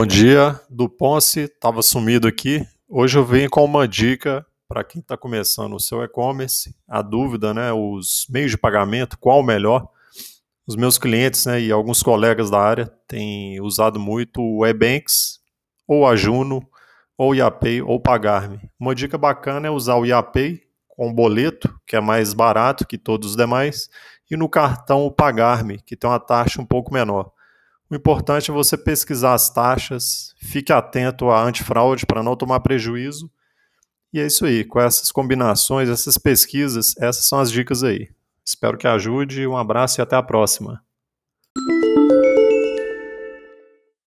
Bom dia, do Ponce, estava sumido aqui. Hoje eu venho com uma dica para quem está começando o seu e-commerce. A dúvida, né, os meios de pagamento, qual o melhor? Os meus clientes né, e alguns colegas da área têm usado muito o Ebanks, ou a Juno, ou Yapay, ou Pagar-me. Uma dica bacana é usar o Yapay com boleto, que é mais barato que todos os demais, e no cartão o Pagar-me, que tem uma taxa um pouco menor. O importante é você pesquisar as taxas, fique atento à antifraude para não tomar prejuízo. E é isso aí, com essas combinações, essas pesquisas, essas são as dicas aí. Espero que ajude, um abraço e até a próxima.